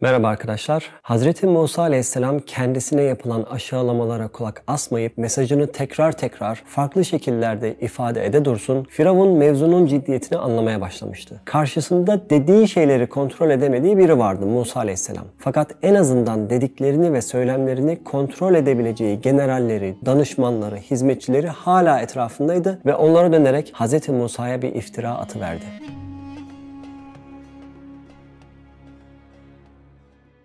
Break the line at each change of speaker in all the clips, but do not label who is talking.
Merhaba arkadaşlar. Hazreti Musa Aleyhisselam kendisine yapılan aşağılamalara kulak asmayıp mesajını tekrar tekrar farklı şekillerde ifade ede dursun, Firavun mevzunun ciddiyetini anlamaya başlamıştı. Karşısında dediği şeyleri kontrol edemediği biri vardı Musa Aleyhisselam. Fakat en azından dediklerini ve söylemlerini kontrol edebileceği generalleri, danışmanları, hizmetçileri hala etrafındaydı ve onlara dönerek Hazreti Musa'ya bir iftira atıverdi.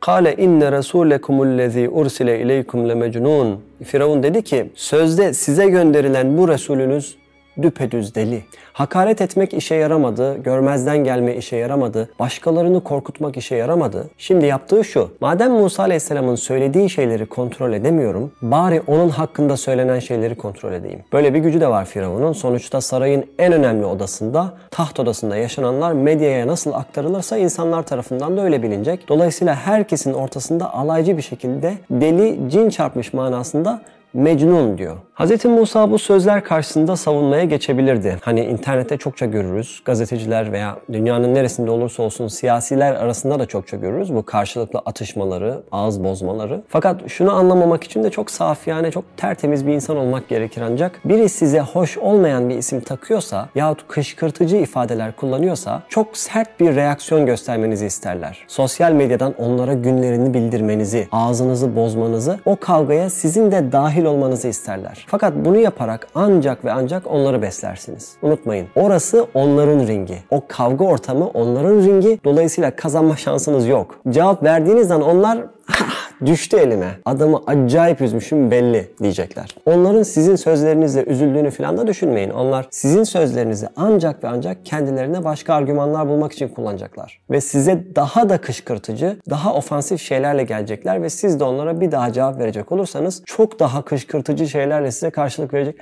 Kale inne rasulukumul-lezî ursile ileykum lemecnun. Firavun dedi ki sözde size gönderilen bu Resulünüz düpedüz deli. Hakaret etmek işe yaramadı, görmezden gelme işe yaramadı, başkalarını korkutmak işe yaramadı. Şimdi yaptığı şu, madem Musa Aleyhisselam'ın söylediği şeyleri kontrol edemiyorum, bari onun hakkında söylenen şeyleri kontrol edeyim. Böyle bir gücü de var Firavun'un. Sonuçta sarayın en önemli odasında, taht odasında yaşananlar medyaya nasıl aktarılırsa insanlar tarafından da öyle bilinecek. Dolayısıyla herkesin ortasında alaycı bir şekilde deli, cin çarpmış manasında Mecnun diyor. Hz. Musa bu sözler karşısında savunmaya geçebilirdi. Hani internette çokça görürüz. Gazeteciler veya dünyanın neresinde olursa olsun siyasiler arasında da çokça görürüz. Bu karşılıklı atışmaları, ağız bozmaları. Fakat şunu anlamamak için de çok saf yani çok tertemiz bir insan olmak gerekir ancak biri size hoş olmayan bir isim takıyorsa yahut kışkırtıcı ifadeler kullanıyorsa çok sert bir reaksiyon göstermenizi isterler. Sosyal medyadan onlara günlerini bildirmenizi, ağzınızı bozmanızı, o kavgaya sizin de dahil dahil olmanızı isterler. Fakat bunu yaparak ancak ve ancak onları beslersiniz. Unutmayın orası onların ringi. O kavga ortamı onların ringi. Dolayısıyla kazanma şansınız yok. Cevap verdiğiniz an onlar düştü elime. Adamı acayip üzmüşüm belli diyecekler. Onların sizin sözlerinizle üzüldüğünü falan da düşünmeyin. Onlar sizin sözlerinizi ancak ve ancak kendilerine başka argümanlar bulmak için kullanacaklar. Ve size daha da kışkırtıcı, daha ofansif şeylerle gelecekler ve siz de onlara bir daha cevap verecek olursanız çok daha kışkırtıcı şeylerle size karşılık verecek.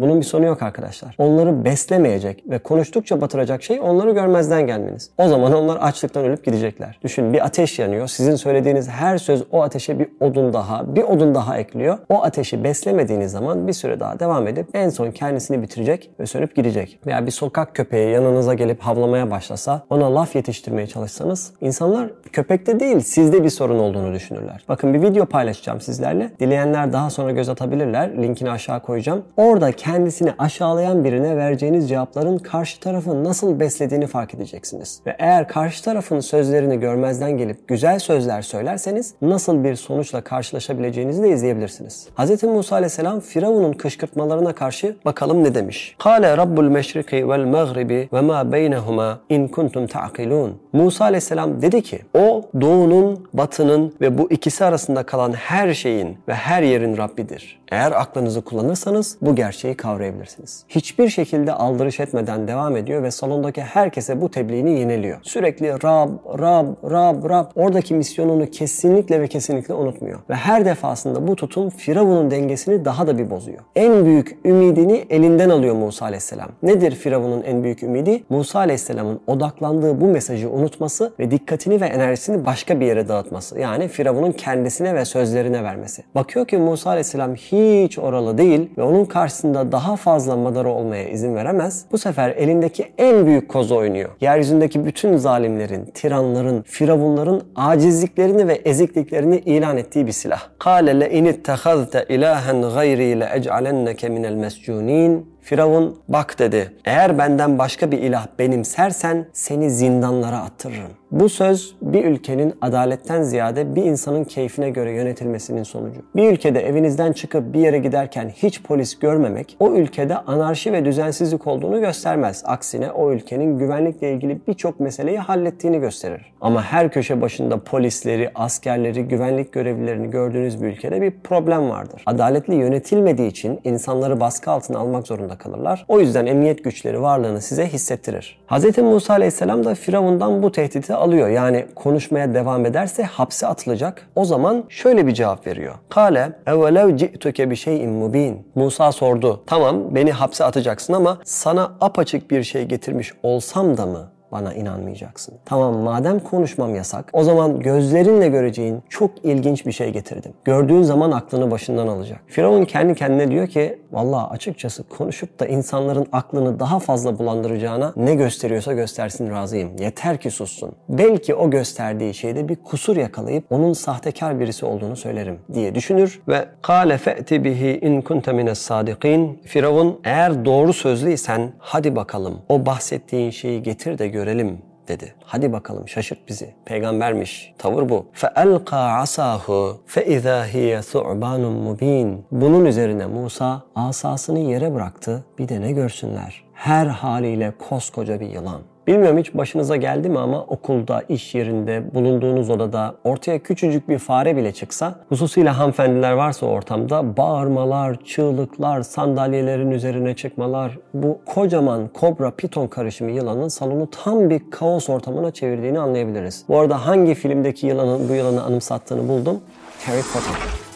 Bunun bir sonu yok arkadaşlar. Onları beslemeyecek ve konuştukça batıracak şey onları görmezden gelmeniz. O zaman onlar açlıktan ölüp gidecekler. Düşün bir ateş yanıyor. Sizin söylediğiniz her söz o ateşe bir odun daha, bir odun daha ekliyor. O ateşi beslemediğiniz zaman bir süre daha devam edip en son kendisini bitirecek ve sönüp gidecek. Veya bir sokak köpeği yanınıza gelip havlamaya başlasa, ona laf yetiştirmeye çalışsanız insanlar köpekte değil sizde bir sorun olduğunu düşünürler. Bakın bir video paylaşacağım sizlerle. Dileyenler daha sonra göz atabilirler. Linkini aşağı koyacağım. Orada kendisini aşağılayan birine vereceğiniz cevapların karşı tarafı nasıl beslediğini fark edeceksiniz. Ve eğer karşı tarafın sözlerini görmezden gelip güzel sözler söylerseniz nasıl bir sonuçla karşılaşabileceğinizi de izleyebilirsiniz. Hz. Musa aleyhisselam Firavun'un kışkırtmalarına karşı bakalım ne demiş. Kale Rabbul meşriki vel mağribi ve ma beynehuma in kuntum ta'kilun. Musa aleyhisselam dedi ki o doğunun, batının ve bu ikisi arasında kalan her şeyin ve her yerin Rabbidir. Eğer aklınızı kullanırsanız bu gerçeği kavrayabilirsiniz. Hiçbir şekilde aldırış etmeden devam ediyor ve salondaki herkese bu tebliğini yeniliyor. Sürekli Rab, Rab, Rab, Rab oradaki misyonunu kesinlikle ve kesinlikle unutmuyor. Ve her defasında bu tutum Firavun'un dengesini daha da bir bozuyor. En büyük ümidini elinden alıyor Musa Aleyhisselam. Nedir Firavun'un en büyük ümidi? Musa Aleyhisselam'ın odaklandığı bu mesajı unutması ve dikkatini ve enerjisini başka bir yere dağıtması. Yani Firavun'un kendisine ve sözlerine vermesi. Bakıyor ki Musa Aleyhisselam hiç oralı değil ve onun karşısında daha fazla madara olmaya izin veremez. Bu sefer elindeki en büyük kozu oynuyor. Yeryüzündeki bütün zalimlerin, tiranların, firavunların acizliklerini ve ezikliklerini ilan ettiği bir silah. قَالَ لَاِنِ اتَّخَذْتَ اِلَٰهًا غَيْرِي لَاَجْعَلَنَّكَ مِنَ الْمَسْجُونِينَ Firavun bak dedi eğer benden başka bir ilah benimsersen seni zindanlara attırırım. Bu söz bir ülkenin adaletten ziyade bir insanın keyfine göre yönetilmesinin sonucu. Bir ülkede evinizden çıkıp bir yere giderken hiç polis görmemek o ülkede anarşi ve düzensizlik olduğunu göstermez. Aksine o ülkenin güvenlikle ilgili birçok meseleyi hallettiğini gösterir. Ama her köşe başında polisleri, askerleri, güvenlik görevlilerini gördüğünüz bir ülkede bir problem vardır. Adaletli yönetilmediği için insanları baskı altına almak zorunda kalırlar. O yüzden emniyet güçleri varlığını size hissettirir. Hz. Musa Aleyhisselam da Firavun'dan bu tehditi alıyor. Yani konuşmaya devam ederse hapse atılacak. O zaman şöyle bir cevap veriyor. Kale evvelev ci'tuke bi şeyin mubin. Musa sordu. Tamam beni hapse atacaksın ama sana apaçık bir şey getirmiş olsam da mı bana inanmayacaksın. Tamam madem konuşmam yasak o zaman gözlerinle göreceğin çok ilginç bir şey getirdim. Gördüğün zaman aklını başından alacak. Firavun kendi kendine diyor ki vallahi açıkçası konuşup da insanların aklını daha fazla bulandıracağına ne gösteriyorsa göstersin razıyım. Yeter ki sussun. Belki o gösterdiği şeyde bir kusur yakalayıp onun sahtekar birisi olduğunu söylerim diye düşünür ve kâle fe'ti bihi in kunte mines sadikin. Firavun eğer doğru sözlüysen hadi bakalım o bahsettiğin şeyi getir de görelim dedi. Hadi bakalım şaşırt bizi. Peygambermiş. Tavır bu. فَأَلْقَى عَصَاهُ فَاِذَا هِيَ ثُعْبَانٌ مُب۪ينٌ Bunun üzerine Musa asasını yere bıraktı. Bir de ne görsünler? Her haliyle koskoca bir yılan. Bilmiyorum hiç başınıza geldi mi ama okulda, iş yerinde, bulunduğunuz odada ortaya küçücük bir fare bile çıksa, hususuyla hanımefendiler varsa ortamda bağırmalar, çığlıklar, sandalyelerin üzerine çıkmalar, bu kocaman kobra piton karışımı yılanın salonu tam bir kaos ortamına çevirdiğini anlayabiliriz. Bu arada hangi filmdeki yılanın bu yılanı anımsattığını buldum. Harry Potter.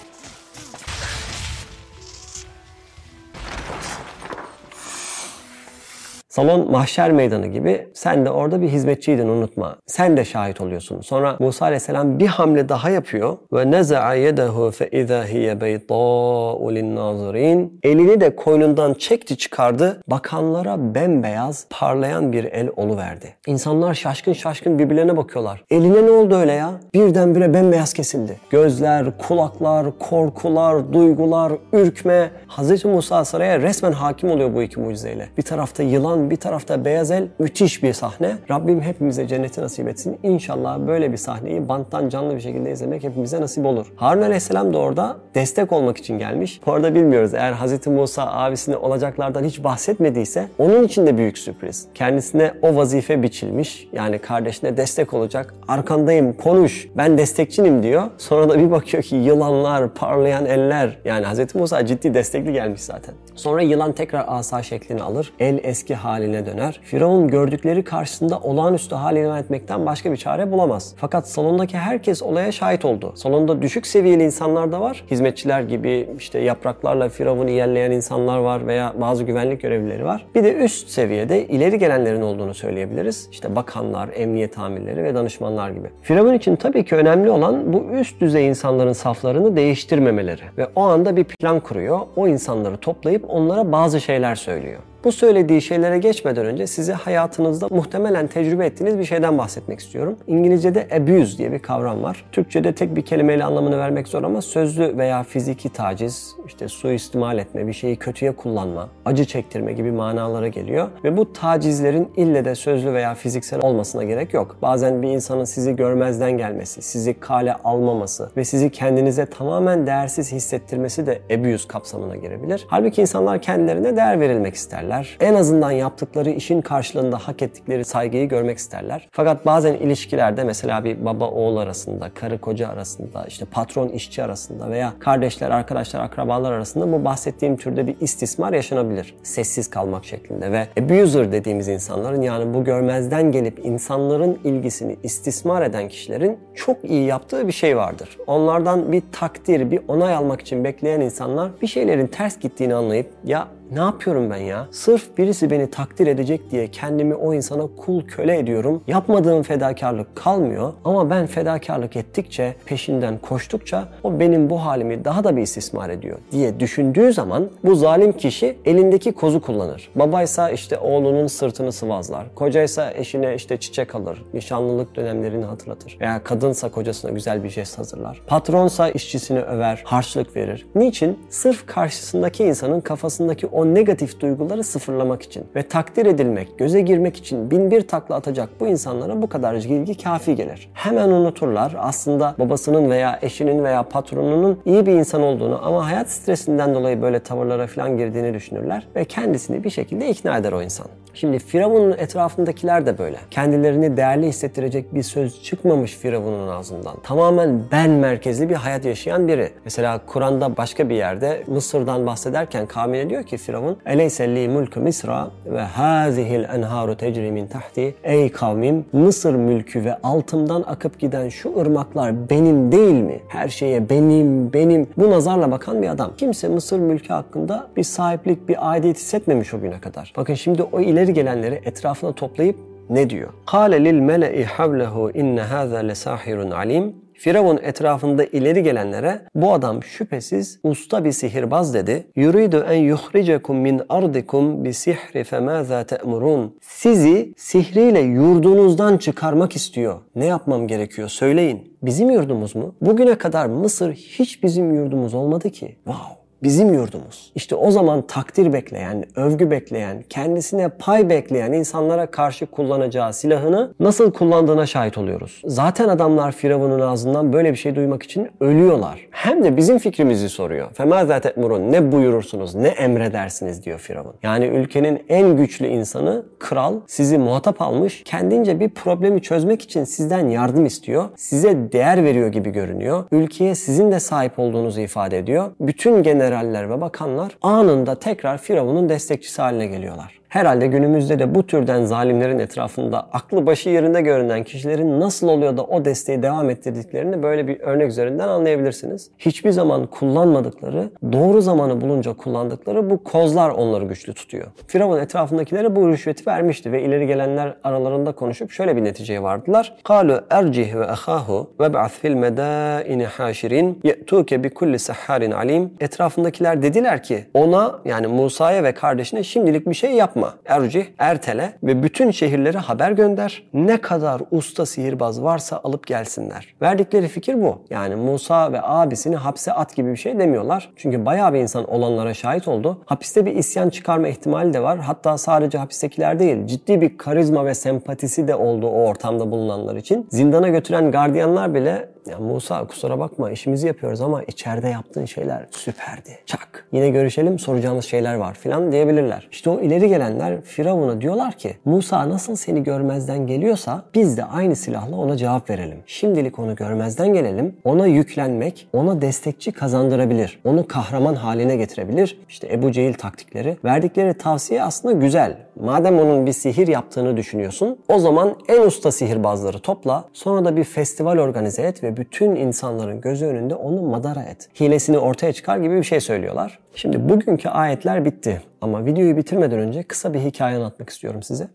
Salon mahşer meydanı gibi sen de orada bir hizmetçiydin unutma. Sen de şahit oluyorsun. Sonra Musa aleyhisselam bir hamle daha yapıyor. Ve neza'a yedehu fe izâ hiye beytâ'u linnâzirin. Elini de koynundan çekti çıkardı. Bakanlara bembeyaz parlayan bir el oluverdi. İnsanlar şaşkın şaşkın birbirlerine bakıyorlar. Eline ne oldu öyle ya? Birdenbire bembeyaz kesildi. Gözler, kulaklar, korkular, duygular, ürkme. Hz. Musa saraya resmen hakim oluyor bu iki mucizeyle. Bir tarafta yılan bir tarafta beyaz el müthiş bir sahne. Rabbim hepimize cenneti nasip etsin. İnşallah böyle bir sahneyi banttan canlı bir şekilde izlemek hepimize nasip olur. Harun Aleyhisselam da orada destek olmak için gelmiş. Bu arada bilmiyoruz eğer Hz. Musa abisine olacaklardan hiç bahsetmediyse onun için de büyük sürpriz. Kendisine o vazife biçilmiş. Yani kardeşine destek olacak. Arkandayım konuş ben destekçinim diyor. Sonra da bir bakıyor ki yılanlar, parlayan eller. Yani Hz. Musa ciddi destekli gelmiş zaten. Sonra yılan tekrar asa şeklini alır. El eski haline döner. Firavun gördükleri karşısında olağanüstü hal ilan etmekten başka bir çare bulamaz. Fakat salondaki herkes olaya şahit oldu. Salonda düşük seviyeli insanlar da var. Hizmetçiler gibi işte yapraklarla Firavun'u yerleyen insanlar var veya bazı güvenlik görevlileri var. Bir de üst seviyede ileri gelenlerin olduğunu söyleyebiliriz. İşte bakanlar, emniyet amirleri ve danışmanlar gibi. Firavun için tabii ki önemli olan bu üst düzey insanların saflarını değiştirmemeleri ve o anda bir plan kuruyor. O insanları toplayıp onlara bazı şeyler söylüyor. Bu söylediği şeylere geçmeden önce size hayatınızda muhtemelen tecrübe ettiğiniz bir şeyden bahsetmek istiyorum. İngilizce'de abuse diye bir kavram var. Türkçe'de tek bir kelimeyle anlamını vermek zor ama sözlü veya fiziki taciz, işte suistimal etme, bir şeyi kötüye kullanma, acı çektirme gibi manalara geliyor. Ve bu tacizlerin ille de sözlü veya fiziksel olmasına gerek yok. Bazen bir insanın sizi görmezden gelmesi, sizi kale almaması ve sizi kendinize tamamen değersiz hissettirmesi de abuse kapsamına girebilir. Halbuki insanlar kendilerine değer verilmek isterler isterler. En azından yaptıkları işin karşılığında hak ettikleri saygıyı görmek isterler. Fakat bazen ilişkilerde mesela bir baba oğul arasında, karı koca arasında, işte patron işçi arasında veya kardeşler, arkadaşlar, akrabalar arasında bu bahsettiğim türde bir istismar yaşanabilir. Sessiz kalmak şeklinde ve abuser dediğimiz insanların yani bu görmezden gelip insanların ilgisini istismar eden kişilerin çok iyi yaptığı bir şey vardır. Onlardan bir takdir, bir onay almak için bekleyen insanlar bir şeylerin ters gittiğini anlayıp ya ne yapıyorum ben ya? Sırf birisi beni takdir edecek diye kendimi o insana kul köle ediyorum. Yapmadığım fedakarlık kalmıyor ama ben fedakarlık ettikçe, peşinden koştukça o benim bu halimi daha da bir istismar ediyor diye düşündüğü zaman bu zalim kişi elindeki kozu kullanır. Babaysa işte oğlunun sırtını sıvazlar. Kocaysa eşine işte çiçek alır. Nişanlılık dönemlerini hatırlatır. Veya kadınsa kocasına güzel bir jest hazırlar. Patronsa işçisini över, harçlık verir. Niçin? Sırf karşısındaki insanın kafasındaki o negatif duyguları sıfırlamak için ve takdir edilmek, göze girmek için bin bir takla atacak bu insanlara bu kadarcık ilgi kafi gelir. Hemen unuturlar aslında babasının veya eşinin veya patronunun iyi bir insan olduğunu ama hayat stresinden dolayı böyle tavırlara falan girdiğini düşünürler ve kendisini bir şekilde ikna eder o insan. Şimdi Firavun'un etrafındakiler de böyle. Kendilerini değerli hissettirecek bir söz çıkmamış Firavun'un ağzından. Tamamen ben merkezli bir hayat yaşayan biri. Mesela Kur'an'da başka bir yerde Mısır'dan bahsederken kavmine diyor ki Firavun Eleyse li mulku Misra ve hazihil enharu tecri min tahti Ey kavmim Mısır mülkü ve altımdan akıp giden şu ırmaklar benim değil mi? Her şeye benim, benim. Bu nazarla bakan bir adam. Kimse Mısır mülkü hakkında bir sahiplik, bir aidiyet hissetmemiş o güne kadar. Bakın şimdi o ileri gelenleri etrafına toplayıp Ne diyor? Lil mele'i havlehu inne haza lesahirun alim. Firavun etrafında ileri gelenlere bu adam şüphesiz usta bir sihirbaz dedi. Yuridu en yuhricekum min ardikum bi sihri femaza te'murun. Sizi sihriyle yurdunuzdan çıkarmak istiyor. Ne yapmam gerekiyor söyleyin. Bizim yurdumuz mu? Bugüne kadar Mısır hiç bizim yurdumuz olmadı ki. Wow bizim yurdumuz. İşte o zaman takdir bekleyen, övgü bekleyen, kendisine pay bekleyen insanlara karşı kullanacağı silahını nasıl kullandığına şahit oluyoruz. Zaten adamlar Firavun'un ağzından böyle bir şey duymak için ölüyorlar. Hem de bizim fikrimizi soruyor. Femâzâ te'murun ne buyurursunuz, ne emredersiniz diyor Firavun. Yani ülkenin en güçlü insanı, kral sizi muhatap almış, kendince bir problemi çözmek için sizden yardım istiyor. Size değer veriyor gibi görünüyor. Ülkeye sizin de sahip olduğunuzu ifade ediyor. Bütün general generaller ve bakanlar anında tekrar Firavun'un destekçisi haline geliyorlar. Herhalde günümüzde de bu türden zalimlerin etrafında aklı başı yerinde görünen kişilerin nasıl oluyor da o desteği devam ettirdiklerini böyle bir örnek üzerinden anlayabilirsiniz. Hiçbir zaman kullanmadıkları, doğru zamanı bulunca kullandıkları bu kozlar onları güçlü tutuyor. Firavun etrafındakilere bu rüşveti vermişti ve ileri gelenler aralarında konuşup şöyle bir neticeye vardılar. قالوا ercih ve ahahu ve ba'th fil medaini haşirin ye'tuke bi kulli sahharin alim. Etrafındakiler dediler ki ona yani Musa'ya ve kardeşine şimdilik bir şey yapma yapma. Ercih, ertele ve bütün şehirlere haber gönder. Ne kadar usta sihirbaz varsa alıp gelsinler. Verdikleri fikir bu. Yani Musa ve abisini hapse at gibi bir şey demiyorlar. Çünkü bayağı bir insan olanlara şahit oldu. Hapiste bir isyan çıkarma ihtimali de var. Hatta sadece hapistekiler değil, ciddi bir karizma ve sempatisi de oldu o ortamda bulunanlar için. Zindana götüren gardiyanlar bile ya Musa kusura bakma işimizi yapıyoruz ama içeride yaptığın şeyler süperdi. Çak. Yine görüşelim soracağımız şeyler var filan diyebilirler. İşte o ileri gelenler Firavun'a diyorlar ki Musa nasıl seni görmezden geliyorsa biz de aynı silahla ona cevap verelim. Şimdilik onu görmezden gelelim. Ona yüklenmek ona destekçi kazandırabilir. Onu kahraman haline getirebilir. İşte Ebu Cehil taktikleri. Verdikleri tavsiye aslında güzel. Madem onun bir sihir yaptığını düşünüyorsun o zaman en usta sihirbazları topla. Sonra da bir festival organize et ve bütün insanların gözü önünde onu madara et. Hilesini ortaya çıkar gibi bir şey söylüyorlar. Şimdi bugünkü ayetler bitti ama videoyu bitirmeden önce kısa bir hikaye anlatmak istiyorum size.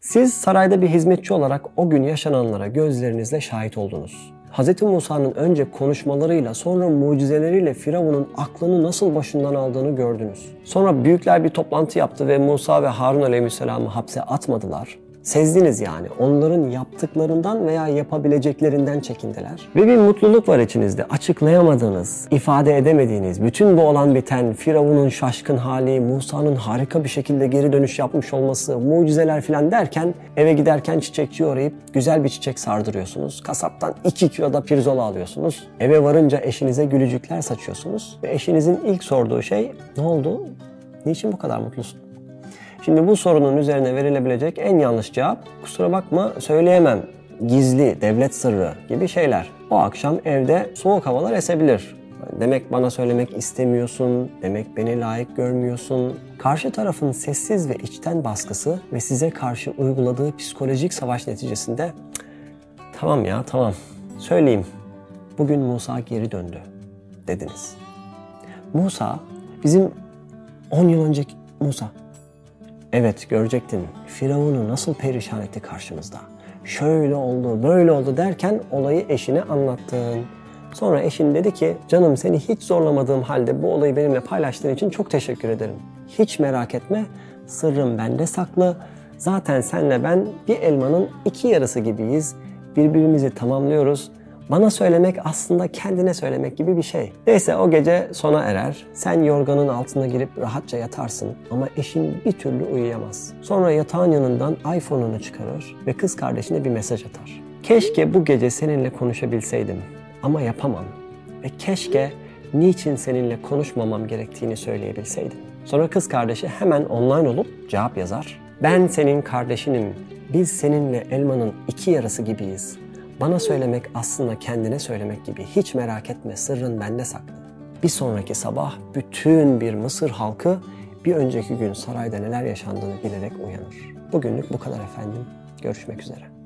Siz sarayda bir hizmetçi olarak o gün yaşananlara gözlerinizle şahit oldunuz. Hz. Musa'nın önce konuşmalarıyla sonra mucizeleriyle Firavun'un aklını nasıl başından aldığını gördünüz. Sonra büyükler bir toplantı yaptı ve Musa ve Harun aleyhisselamı hapse atmadılar. Sezdiniz yani. Onların yaptıklarından veya yapabileceklerinden çekindiler. Ve bir mutluluk var içinizde. Açıklayamadığınız, ifade edemediğiniz, bütün bu olan biten, Firavun'un şaşkın hali, Musa'nın harika bir şekilde geri dönüş yapmış olması, mucizeler filan derken eve giderken çiçekçi uğrayıp güzel bir çiçek sardırıyorsunuz. Kasaptan 2 kilo da pirzola alıyorsunuz. Eve varınca eşinize gülücükler saçıyorsunuz. Ve eşinizin ilk sorduğu şey ne oldu? Niçin bu kadar mutlusun? Şimdi bu sorunun üzerine verilebilecek en yanlış cevap kusura bakma söyleyemem, gizli, devlet sırrı gibi şeyler. O akşam evde soğuk havalar esebilir. Demek bana söylemek istemiyorsun, demek beni layık görmüyorsun. Karşı tarafın sessiz ve içten baskısı ve size karşı uyguladığı psikolojik savaş neticesinde tamam ya tamam söyleyeyim bugün Musa geri döndü dediniz. Musa bizim 10 yıl önceki Musa Evet görecektin Firavun'u nasıl perişan etti karşımızda. Şöyle oldu, böyle oldu derken olayı eşine anlattın. Sonra eşin dedi ki canım seni hiç zorlamadığım halde bu olayı benimle paylaştığın için çok teşekkür ederim. Hiç merak etme sırrım bende saklı. Zaten senle ben bir elmanın iki yarısı gibiyiz. Birbirimizi tamamlıyoruz. Bana söylemek aslında kendine söylemek gibi bir şey. Neyse o gece sona erer. Sen yorganın altına girip rahatça yatarsın ama eşin bir türlü uyuyamaz. Sonra yatağın yanından iPhone'unu çıkarır ve kız kardeşine bir mesaj atar. Keşke bu gece seninle konuşabilseydim ama yapamam. Ve keşke niçin seninle konuşmamam gerektiğini söyleyebilseydim. Sonra kız kardeşi hemen online olup cevap yazar. Ben senin kardeşinim. Biz seninle elmanın iki yarısı gibiyiz. Bana söylemek aslında kendine söylemek gibi. Hiç merak etme sırrın bende saklı. Bir sonraki sabah bütün bir Mısır halkı bir önceki gün sarayda neler yaşandığını bilerek uyanır. Bugünlük bu kadar efendim. Görüşmek üzere.